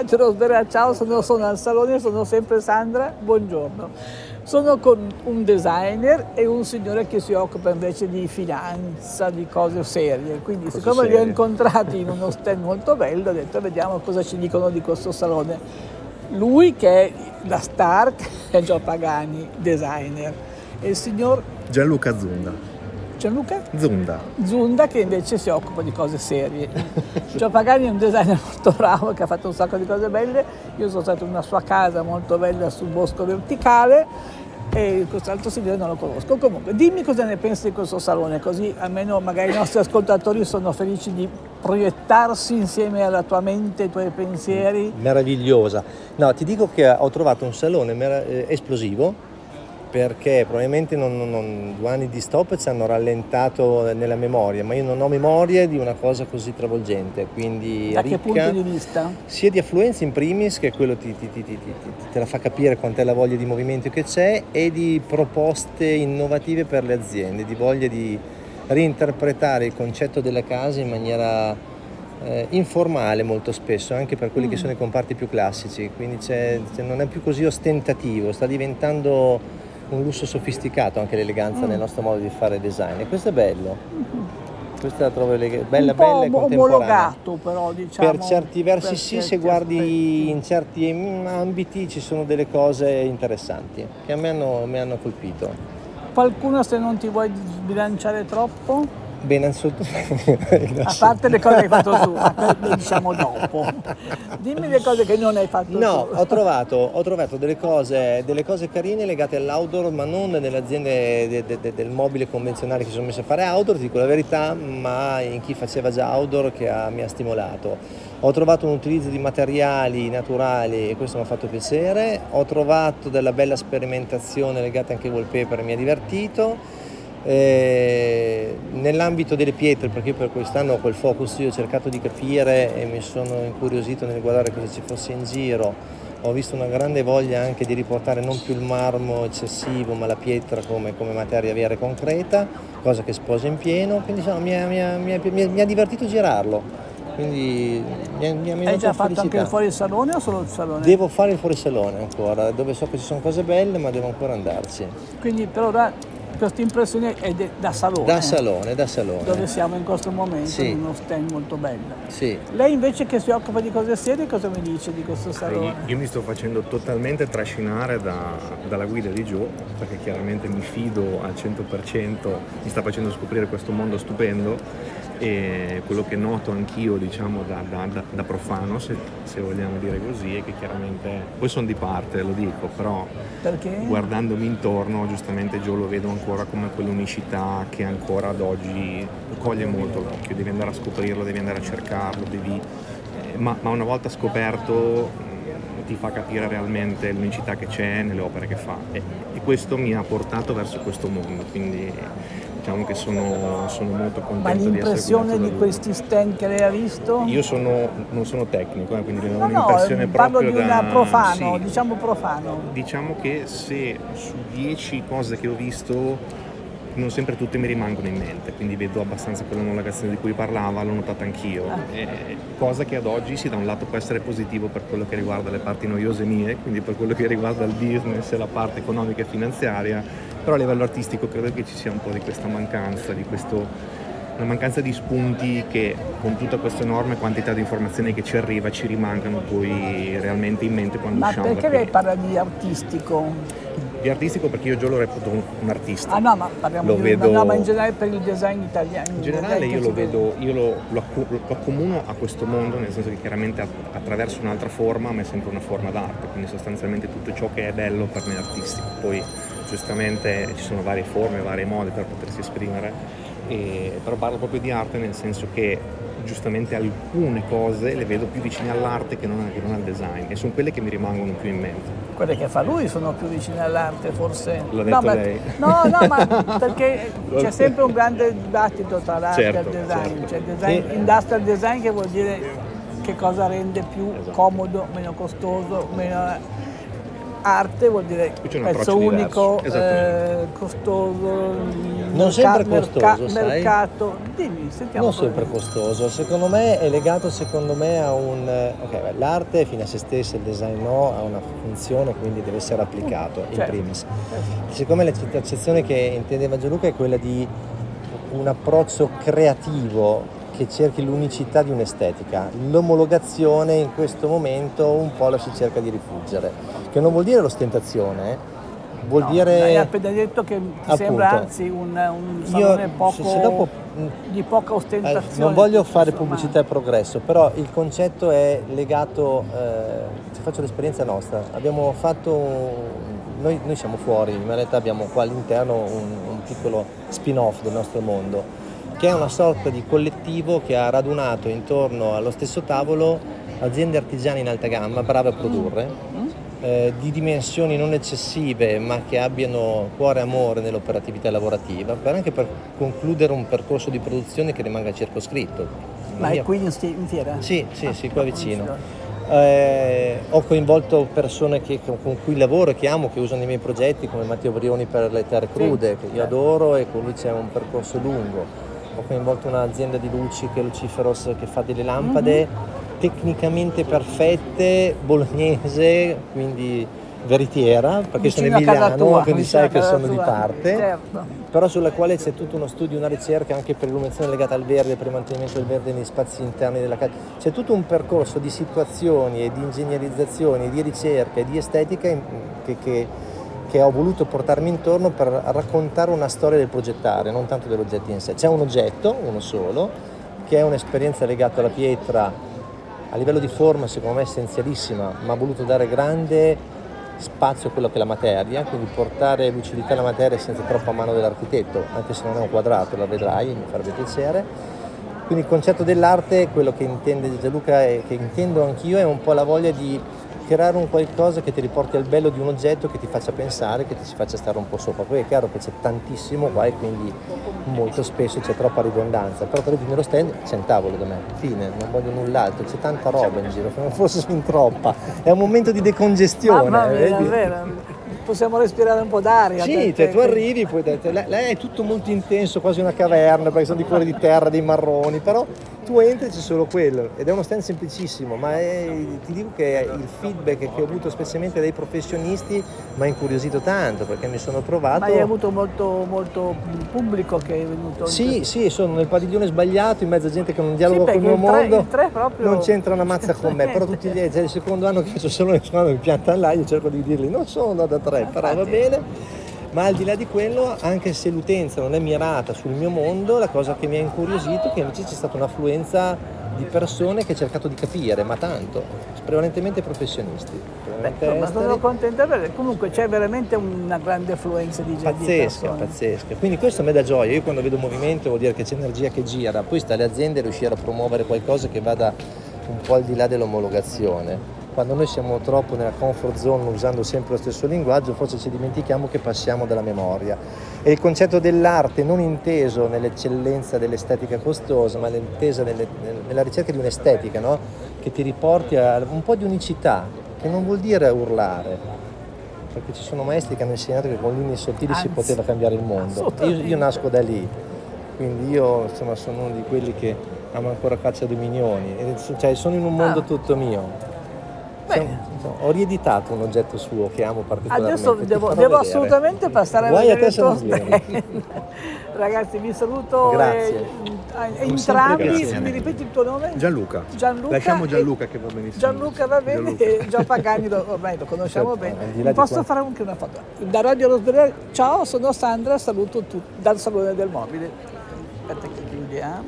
Angelo Sberra, ciao, sono, sono al salone, sono sempre Sandra, buongiorno. Sono con un designer e un signore che si occupa invece di finanza, di cose serie. Quindi Cose siccome li ho serie. incontrati in uno stand molto bello, ho detto vediamo cosa ci dicono di questo salone. Lui che è la star, è Gio Pagani, designer, e il signor Gianluca Zunda. Gianluca Zunda. Zunda che invece si occupa di cose serie. Gio Pagani è un designer molto bravo che ha fatto un sacco di cose belle. Io sono stato in una sua casa molto bella sul bosco verticale e quest'altro signore non lo conosco. Comunque, dimmi cosa ne pensi di questo salone, così almeno magari i nostri ascoltatori sono felici di proiettarsi insieme alla tua mente, ai tuoi pensieri. meravigliosa. No, ti dico che ho trovato un salone mera- eh, esplosivo perché probabilmente non- non- non- due anni di stop ci hanno rallentato nella memoria, ma io non ho memoria di una cosa così travolgente, quindi Da che punto di vista? sia di affluenza in primis, che quello ti, ti- ti- ti- ti- te la fa capire quant'è la voglia di movimento che c'è, e di proposte innovative per le aziende, di voglia di reinterpretare il concetto della casa in maniera eh, informale molto spesso, anche per quelli che sono i comparti più classici, quindi c'è- c'è- non è più così ostentativo, sta diventando un lusso sofisticato anche l'eleganza nel nostro modo di fare design e questo è bello. Questa la trovo elega- bella, un bella e contemporanea. omologato però diciamo. Per certi versi per sì, certi se guardi aspetti. in certi mm, ambiti ci sono delle cose interessanti che a me hanno, mi hanno colpito. Qualcuno se non ti vuoi sbilanciare troppo? Bene, innanzitutto... A parte le cose che hai fatto tu, ma quelle diciamo dopo. Dimmi le cose che non hai fatto No, tu. ho trovato, ho trovato delle, cose, delle cose carine legate all'outdoor, ma non nelle aziende de- de- de- del mobile convenzionale che si sono messe a fare outdoor, ti dico la verità, ma in chi faceva già outdoor che ha- mi ha stimolato. Ho trovato un utilizzo di materiali naturali e questo mi ha fatto piacere. Ho trovato della bella sperimentazione legata anche ai wallpaper e mi ha divertito. Eh, nell'ambito delle pietre, perché io per quest'anno ho quel focus, io ho cercato di capire e mi sono incuriosito nel guardare cosa ci fosse in giro. Ho visto una grande voglia anche di riportare non più il marmo eccessivo, ma la pietra come, come materia vera e concreta, cosa che sposa in pieno. Quindi insomma, mi, ha, mi ha- mi ha- mi ha- divertito girarlo. Quindi mi ha, mi ha Hai già fatto felicità. anche il fuori salone o solo il salone? Devo fare il fuorisalone ancora, dove so che ci sono cose belle, ma devo ancora andarci. Quindi per ora questa impressione è de- da salone. Da salone, da salone. Dove siamo in questo momento, Sì. in uno stand molto bello. Sì. Lei invece che si occupa di cose serie, cosa mi dice di questo salone? Io mi sto facendo totalmente trascinare da- dalla guida di Joe, perché chiaramente mi fido al 100%, mi sta facendo scoprire questo mondo stupendo e quello che noto anch'io diciamo da, da- da- profano, se, se vogliamo dire così, è che chiaramente, poi sono di parte, lo dico, però Perché? guardandomi intorno, giustamente Joe lo vedo ancora come quell'unicità che ancora ad oggi coglie molto l'occhio, devi andare a scoprirlo, devi andare a cercarlo, devi, eh, ma, ma una volta scoperto mh, ti fa capire realmente l'unicità che c'è nelle opere che fa. E, e questo mi ha portato verso questo mondo, quindi diciamo che sono, sono molto Ma contento di essere l'impressione di lui. questi stand che lei ha visto? Io sono, non sono tecnico, eh, quindi ho no, no, un'impressione parlo proprio di una da... profano, sì. diciamo profano. Diciamo che se su 10 cose che ho visto non sempre tutte mi rimangono in mente, quindi vedo abbastanza quell'omologazione di cui parlava, l'ho notata anch'io, Ah. Eh, cosa che ad oggi sì da un lato può essere positivo per quello che riguarda le parti noiose mie, quindi per quello che riguarda il business e la parte economica e finanziaria, però a livello artistico credo che ci sia un po' di questa mancanza, di questo una mancanza di spunti che con tutta questa enorme quantità di informazioni che ci arriva ci rimangano poi realmente in mente quando Ma usciamo perché da qui. lei parla di artistico? Di artistico perché io già lo reputo un, un artista. Ah no, ma parliamo Lo di vedo- no, ma in generale per il design italiano. In generale io lo vedo, io lo, lo lo accomuno a questo mondo, nel senso che chiaramente att- attraverso un'altra forma, ma è sempre una forma d'arte, quindi sostanzialmente tutto ciò che è bello per me è artistico. Poi giustamente ci sono varie forme, varie modi per potersi esprimere, e- però parlo proprio di arte nel senso che giustamente alcune cose le vedo più vicine all'arte che non, che non al design e sono quelle che mi rimangono più in mente. Quelle che fa lui sono più vicine all'arte, forse. L'ha no, detto ma, lei. no, no, ma perché c'è sempre un grande dibattito tra l'arte Certo, e il design. certo. Il design, Sì. industrial design che vuol dire che cosa rende più Esatto. comodo, meno costoso, meno... arte vuol dire pezzo unico, eh, costoso, Non sempre merca- costoso, sai? mercato. Dimmi, sentiamo. Non sempre dici. costoso, secondo me è legato secondo me a un... eh, ok, beh, l'arte è fine a se stessa, il design no, ha una funzione, quindi deve essere applicato in Certo. primis. Secondo me l'accezione che intendeva Gianluca è quella di un approccio creativo che cerchi l'unicità di un'estetica. L'omologazione in questo momento un po' la si cerca di rifuggere, che non vuol dire l'ostentazione. Vuol No, dire... Hai appena detto che ti Appunto. sembra anzi un, un Io, salone poco, se- dopo- di poca Eh, ostentazione. non voglio fare pubblicità e progresso, però il concetto è legato, eh, faccio l'esperienza nostra, abbiamo fatto, noi, noi siamo fuori, in realtà abbiamo qua all'interno un, un piccolo spin-off del nostro mondo, che è una sorta di collettivo che ha radunato intorno allo stesso tavolo aziende artigiane in alta gamma, brave a produrre, Mm? Eh, di dimensioni non eccessive ma che abbiano cuore e amore nell'operatività lavorativa, per anche per concludere un percorso di produzione che rimanga circoscritto. Ma è qui in, in fiera? Sì, sì, Ah, sì, qua come vicino. Eh, ho coinvolto persone che- con cui lavoro e che amo, che usano i miei progetti, come Matteo Brioni per le terre crude, che io adoro e con lui c'è un percorso lungo. Ho coinvolto un'azienda di luci che è Luciferos che fa delle lampade Mhm. Tecnicamente perfette, bolognese, quindi veritiera, perché sono Vicino casa emiliano, tua, quindi sai che sono di tua. parte Certo. però sulla quale c'è tutto uno studio, una ricerca anche per l'illuminazione legata al verde, per il mantenimento del verde negli spazi interni della casa. C'è tutto un percorso di situazioni e di ingegnerizzazioni, di ricerca e di estetica che, che- che ho voluto portarmi intorno per raccontare una storia del progettare, non tanto dell'oggetto in sé. C'è un oggetto, uno solo, che è un'esperienza legata alla pietra a livello di forma secondo me essenzialissima, ma ha voluto dare grande spazio a quello che è la materia, quindi portare lucidità alla materia senza troppa mano dell'architetto, anche se non è un quadrato, la vedrai, mi farebbe piacere. Quindi il concetto dell'arte, quello che intende Gianluca e che intendo anch'io, è un po' la voglia di creare un qualcosa che ti riporti al bello di un oggetto che ti faccia pensare, che ti ci faccia stare un po' sopra. Poi è chiaro che c'è tantissimo qua e quindi molto spesso c'è troppa ridondanza, però per esempio nello stand c'è un tavolo da me, fine, non voglio null'altro, c'è tanta roba in giro, forse fin troppa, è un momento di decongestione. Mamma mia, davvero. Possiamo respirare un po' d'aria. Sì, cioè tu arrivi, poi te- te- lei è tutto molto intenso, quasi una caverna, perché sono di cuore di terra, dei marroni, però tu entri c'è solo quello ed è uno stand semplicissimo, ma è- ti dico che il feedback che ho avuto specialmente dai professionisti mi ha incuriosito tanto perché mi sono trovato... Ma hai avuto molto, molto pubblico che è venuto in Sì, sì, sono nel padiglione sbagliato, in mezzo a gente che non dialoga Sì, con il mio tre- mondo. il tre proprio- Non c'entra una mazza con me, però tutti gli altri, il secondo anno che c'è solo nessuno mi pianta là, io cerco di dirgli non sono da tre, però va bene. Ma al di là di quello, anche se l'utenza non è mirata sul mio mondo, la cosa che mi ha incuriosito è che invece c'è stata un'affluenza di persone che ha cercato di capire, ma tanto, prevalentemente professionisti. Beh, prevalentemente insomma, esteri. sono contenta perché comunque c'è veramente una grande affluenza di gente. di Pazzesca, persone. pazzesca. Quindi questo a me dà gioia. Io quando vedo movimento vuol dire che c'è energia che gira. Poi sta alle aziende riuscire a promuovere qualcosa che vada un po' al di là dell'omologazione. Quando noi siamo troppo nella comfort zone usando sempre lo stesso linguaggio, forse ci dimentichiamo che passiamo dalla memoria. E il concetto dell'arte non inteso nell'eccellenza dell'estetica costosa, ma intesa nelle- nella ricerca di un'estetica, no? che ti riporti a un po' di unicità, che non vuol dire urlare, perché ci sono maestri che hanno insegnato che con linee sottili si Anzi, poteva cambiare il mondo. Io, io nasco da lì, quindi io insomma, sono uno di quelli che ama ancora caccia dei minioni, cioè sono in un mondo Ah. tutto mio. Insomma, ho rieditato un oggetto suo che amo particolarmente. Adesso devo, devo assolutamente passare a Guai a vedere te il se tuo. Ragazzi, vi saluto Grazie. e- e entrambi. grazie. Mi ripeti il tuo nome? Gianluca. Gianluca Lasciamo Gianluca che va benissimo. Gianluca va bene Gianluca. e Gian Pagani lo, ormai lo conosciamo Certo, bene. Posso fare anche una foto? Da Radio Rosberg, ciao, sono Sandra, saluto tutti dal Salone del Mobile. Aspetta che chiudiamo.